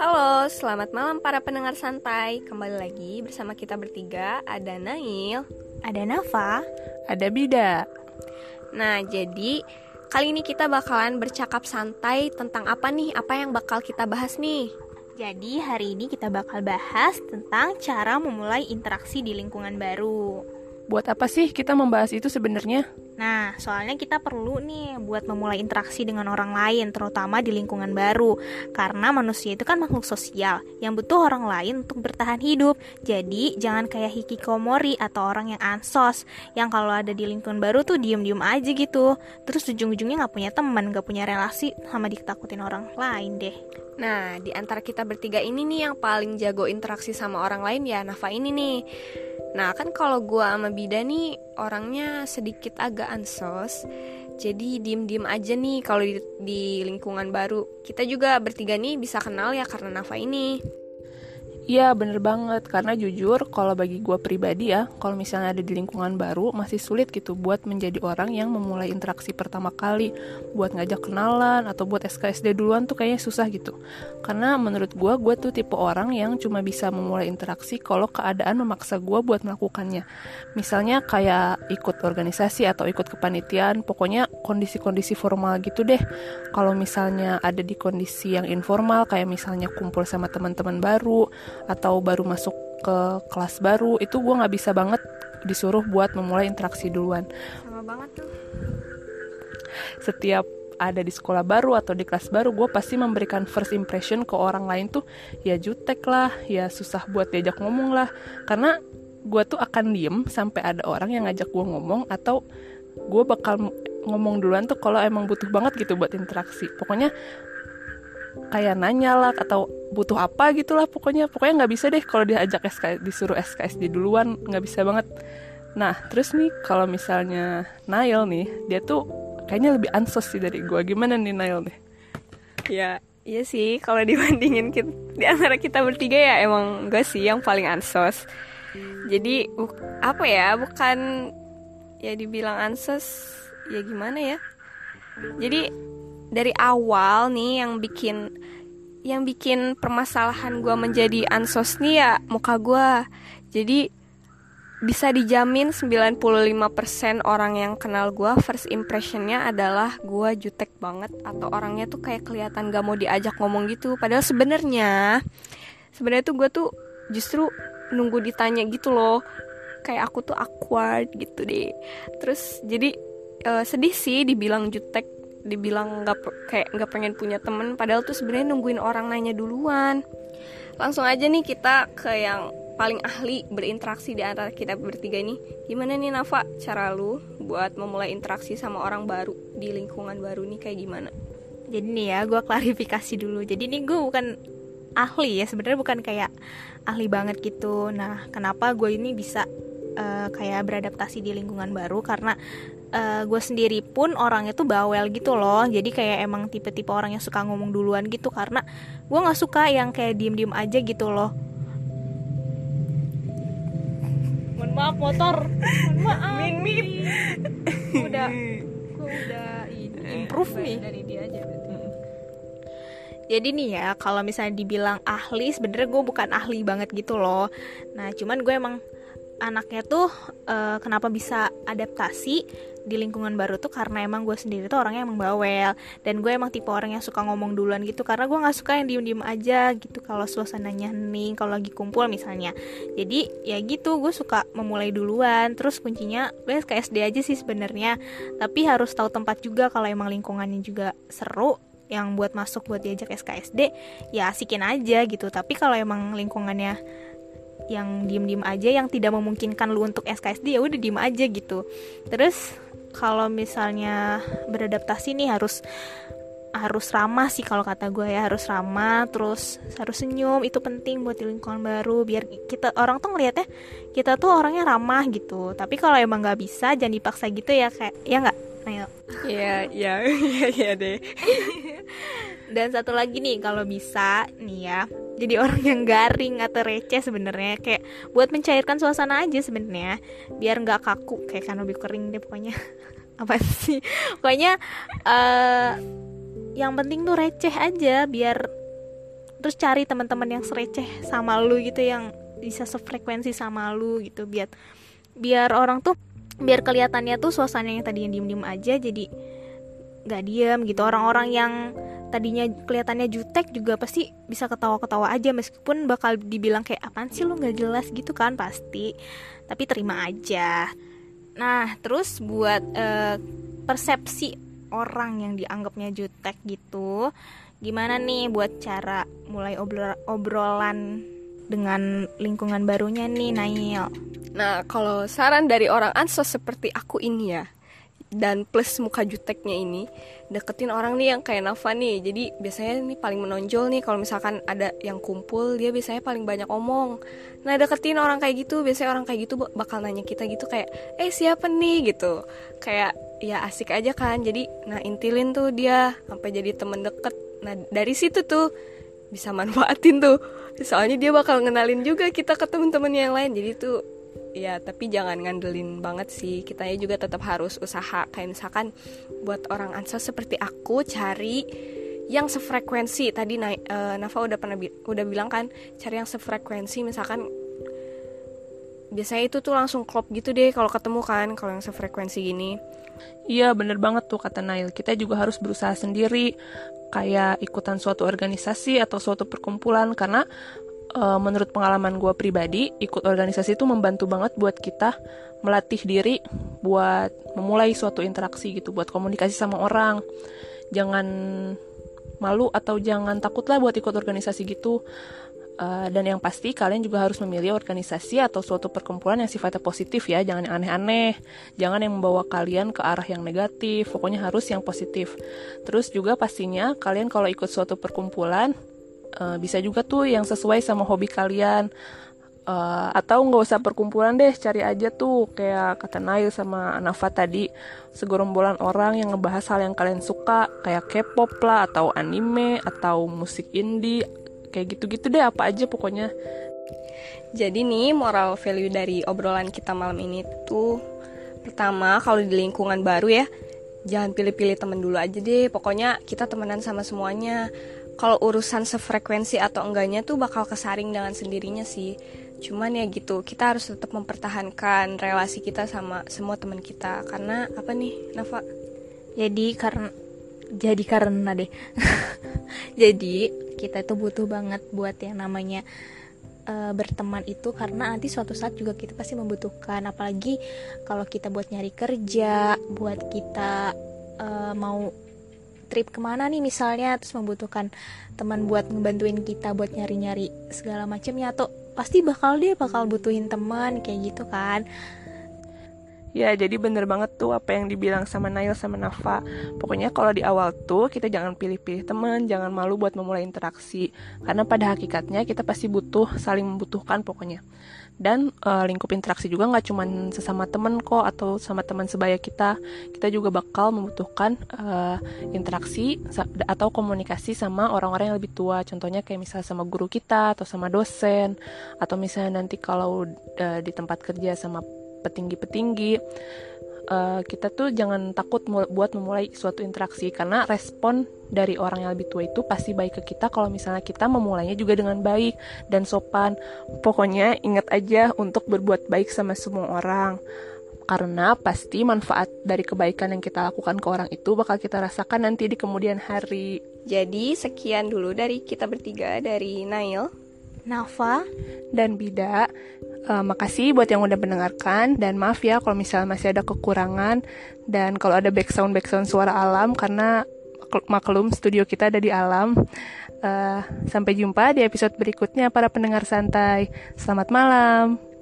Halo, selamat malam para pendengar santai. Kembali lagi bersama kita bertiga, ada Nail, ada Nafa, ada Bida. Nah, jadi kali ini kita bakalan bercakap santai tentang apa nih? Apa yang bakal kita bahas nih? Jadi hari ini kita bakal bahas tentang cara memulai interaksi di lingkungan baru. Buat apa sih kita membahas itu sebenarnya? Nah, soalnya kita perlu nih buat memulai interaksi dengan orang lain, terutama di lingkungan baru. Karena manusia itu kan makhluk sosial yang butuh orang lain untuk bertahan hidup. Jadi, jangan kayak hikikomori atau orang yang ansos, yang kalau ada di lingkungan baru tuh diem-diem aja gitu. Terus ujung-ujungnya nggak punya teman, nggak punya relasi, sama ditakutin orang lain deh. Nah, di antara kita bertiga ini nih yang paling jago interaksi sama orang lain ya Nafa ini nih. Nah kan kalau gue sama Bida nih orangnya sedikit agak ansos. Jadi diem-diem aja nih kalau di, di lingkungan baru. Kita juga bertiga nih bisa kenal ya karena Nafa ini Iya bener banget. Karena jujur kalau bagi gue pribadi ya kalau misalnya ada di lingkungan baru masih sulit gitu buat menjadi orang yang memulai interaksi pertama kali. Buat ngajak kenalan atau buat SKSD duluan tuh kayaknya susah gitu. Karena menurut gue gue tuh tipe orang yang cuma bisa memulai interaksi kalau keadaan memaksa gue buat melakukannya. Misalnya kayak ikut organisasi atau ikut kepanitiaan pokoknya kondisi-kondisi formal gitu deh. Kalau misalnya ada di kondisi yang informal kayak misalnya kumpul sama teman-teman baru atau baru masuk ke kelas baru itu gue nggak bisa banget disuruh buat memulai interaksi duluan. Sama banget tuh. Setiap ada di sekolah baru atau di kelas baru gue pasti memberikan first impression ke orang lain tuh ya jutek lah ya susah buat diajak ngomong lah. Karena gue tuh akan diem sampai ada orang yang ngajak gue ngomong atau gue bakal ngomong duluan tuh kalau emang butuh banget gitu buat interaksi. Pokoknya kayak nanya lah atau butuh apa gitu lah pokoknya. Pokoknya nggak bisa deh kalau diajak SK disuruh SKS di duluan nggak bisa banget. Nah terus nih kalau misalnya Nail nih dia tuh kayaknya lebih ansos sih dari gue gimana nih Nail nih? Ya iya sih kalau dibandingin kita, di antara kita bertiga ya emang gue sih yang paling ansos. Jadi apa ya bukan ya dibilang ansos ya gimana ya? Jadi dari awal nih yang bikin yang bikin permasalahan gue menjadi ansos nih ya muka gue jadi bisa dijamin 95% orang yang kenal gue first impressionnya adalah gue jutek banget atau orangnya tuh kayak kelihatan gak mau diajak ngomong gitu. Padahal sebenarnya sebenarnya tuh gue tuh justru nunggu ditanya gitu loh. Kayak aku tuh awkward gitu deh. Terus jadi uh, sedih sih dibilang jutek dibilang nggak kayak nggak pengen punya temen padahal tuh sebenarnya nungguin orang nanya duluan. Langsung aja nih kita ke yang paling ahli berinteraksi di antara kita bertiga ini gimana nih Nafa? Cara lu buat memulai interaksi sama orang baru di lingkungan baru nih kayak gimana? Jadi nih ya gue klarifikasi dulu. Jadi nih gue bukan ahli ya sebenarnya bukan kayak ahli banget gitu. Nah kenapa gue ini bisa uh, kayak beradaptasi di lingkungan baru karena uh, gue sendiri pun orangnya tuh bawel gitu loh. Jadi kayak emang tipe-tipe orang yang suka ngomong duluan gitu karena gue nggak suka yang kayak diem-diem aja gitu loh. Mohon maaf motor. Mohon maaf. Min min udah gue udah improve nih. dari dia aja berarti. Jadi nih ya kalau misalnya dibilang ahli sebenarnya gue bukan ahli banget gitu loh. Nah cuman gue emang anaknya tuh uh, kenapa bisa adaptasi di lingkungan baru tuh karena emang gue sendiri tuh orangnya emang bawel. Dan gue emang tipe orang yang suka ngomong duluan gitu karena gue nggak suka yang diem diem aja gitu kalau suasananya hening kalau lagi kumpul misalnya. Jadi ya gitu gue suka memulai duluan. Terus kuncinya gue ke SD aja sih sebenarnya. Tapi harus tahu tempat juga kalau emang lingkungannya juga seru yang buat masuk buat diajak SKSD ya asikin aja gitu. Tapi kalau emang lingkungannya yang diem-diem aja yang tidak memungkinkan lu untuk SKSD ya udah diem aja gitu terus kalau misalnya beradaptasi nih harus harus ramah sih kalau kata gue ya harus ramah terus harus senyum itu penting buat di lingkungan baru biar kita orang tuh ngeliatnya kita tuh orangnya ramah gitu tapi kalau emang nggak bisa jangan dipaksa gitu ya kayak ya nggak Ayo. Iya, iya, iya deh. Dan satu lagi nih, kalau bisa nih ya, jadi orang yang garing atau receh sebenarnya. Kayak buat mencairkan suasana aja sebenarnya, biar nggak kaku kayak kan lebih kering deh pokoknya. apa sih? Pokoknya uh, yang penting tuh receh aja biar terus cari teman-teman yang sereceh sama lu gitu yang bisa sefrekuensi sama lu gitu biar biar orang tuh biar kelihatannya tuh suasana yang tadinya diem-diem aja jadi nggak diem gitu. Orang-orang yang tadinya kelihatannya jutek juga pasti bisa ketawa-ketawa aja meskipun bakal dibilang kayak apaan sih lu nggak jelas? gitu kan pasti. Tapi terima aja. Nah terus buat uh, persepsi orang yang dianggapnya jutek gitu gimana nih buat cara mulai obrol obrolan dengan lingkungan barunya nih Nail? Nah kalau saran dari orang ansos seperti aku ini ya dan plus muka juteknya ini deketin orang nih yang kayak Nafa nih. Jadi biasanya nih paling menonjol nih kalau misalkan ada yang kumpul dia biasanya paling banyak omong. Nah deketin orang kayak gitu biasanya orang kayak gitu bakal nanya kita gitu kayak eh siapa nih? gitu. Kayak ya asik aja kan. Jadi nah intilin tuh dia sampai jadi temen deket. Nah dari situ tuh bisa manfaatin tuh. Soalnya dia bakal ngenalin juga kita ke temen-temen yang lain. Jadi tuh ya tapi jangan ngandelin banget sih. Kitanya juga tetap harus usaha. Kayak misalkan buat orang ansos seperti aku cari yang sefrekuensi. Tadi uh, Nafa udah pernah bi udah bilang kan cari yang sefrekuensi. Misalkan biasanya itu tuh langsung klop gitu deh kalau ketemu kan kalau yang sefrekuensi gini. Iya bener banget tuh kata Nail. Kita juga harus berusaha sendiri Kayak ikutan suatu organisasi atau suatu perkumpulan. Karena uh, menurut pengalaman gue pribadi, ikut organisasi itu membantu banget buat kita melatih diri buat memulai suatu interaksi gitu, buat komunikasi sama orang. Jangan malu atau jangan takutlah buat ikut organisasi gitu. Uh, dan yang pasti kalian juga harus memilih organisasi atau suatu perkumpulan yang sifatnya positif ya, jangan yang aneh-aneh, jangan yang membawa kalian ke arah yang negatif, pokoknya harus yang positif. Terus juga pastinya kalian kalau ikut suatu perkumpulan uh, bisa juga tuh yang sesuai sama hobi kalian. Uh, atau nggak usah perkumpulan deh cari aja tuh kayak kata Nail sama Nafa tadi segorombolan orang yang ngebahas hal yang kalian suka kayak K-pop lah atau anime atau musik indie kayak gitu-gitu deh apa aja pokoknya. Jadi nih moral value dari obrolan kita malam ini tuh pertama kalau di lingkungan baru ya jangan pilih-pilih temen dulu aja deh. Pokoknya kita temenan sama semuanya kalau urusan sefrekuensi atau enggaknya tuh bakal kesaring dengan sendirinya sih. Cuman ya gitu kita harus tetap mempertahankan relasi kita sama semua teman kita. Karena apa nih Nafa jadi karena jadi karena deh. Jadi kita itu butuh banget buat yang namanya uh, berteman itu. Karena nanti suatu saat juga kita pasti membutuhkan. Apalagi kalau kita buat nyari kerja buat kita uh, mau trip ke mana nih misalnya terus membutuhkan teman buat ngebantuin kita buat nyari-nyari segala macamnya atau pasti bakal dia bakal butuhin teman kayak gitu kan Ya, jadi bener banget tuh apa yang dibilang sama Nail sama Nafa. Pokoknya kalau di awal tuh kita jangan pilih-pilih teman, jangan malu buat memulai interaksi. Karena pada hakikatnya kita pasti butuh, saling membutuhkan pokoknya dan uh, lingkup interaksi juga nggak cuma sesama temen kok atau sama teman sebaya kita kita juga bakal membutuhkan uh, interaksi atau komunikasi sama orang-orang yang lebih tua contohnya kayak misalnya sama guru kita atau sama dosen atau misalnya nanti kalau uh, di tempat kerja sama petinggi-petinggi uh, kita tuh jangan takut buat memulai suatu interaksi karena respon dari orang yang lebih tua itu pasti baik ke kita kalau misalnya kita memulainya juga dengan baik dan sopan. Pokoknya ingat aja untuk berbuat baik sama semua orang. Karena pasti manfaat dari kebaikan yang kita lakukan ke orang itu bakal kita rasakan nanti di kemudian hari. Jadi sekian dulu dari kita bertiga dari Nail, Nafa, dan Bida. Uh, makasih buat yang udah mendengarkan dan maaf ya kalau misalnya masih ada kekurangan dan kalau ada background background suara alam karena maklum studio kita ada di alam. Uh, sampai jumpa di episode berikutnya para pendengar santai. Selamat malam.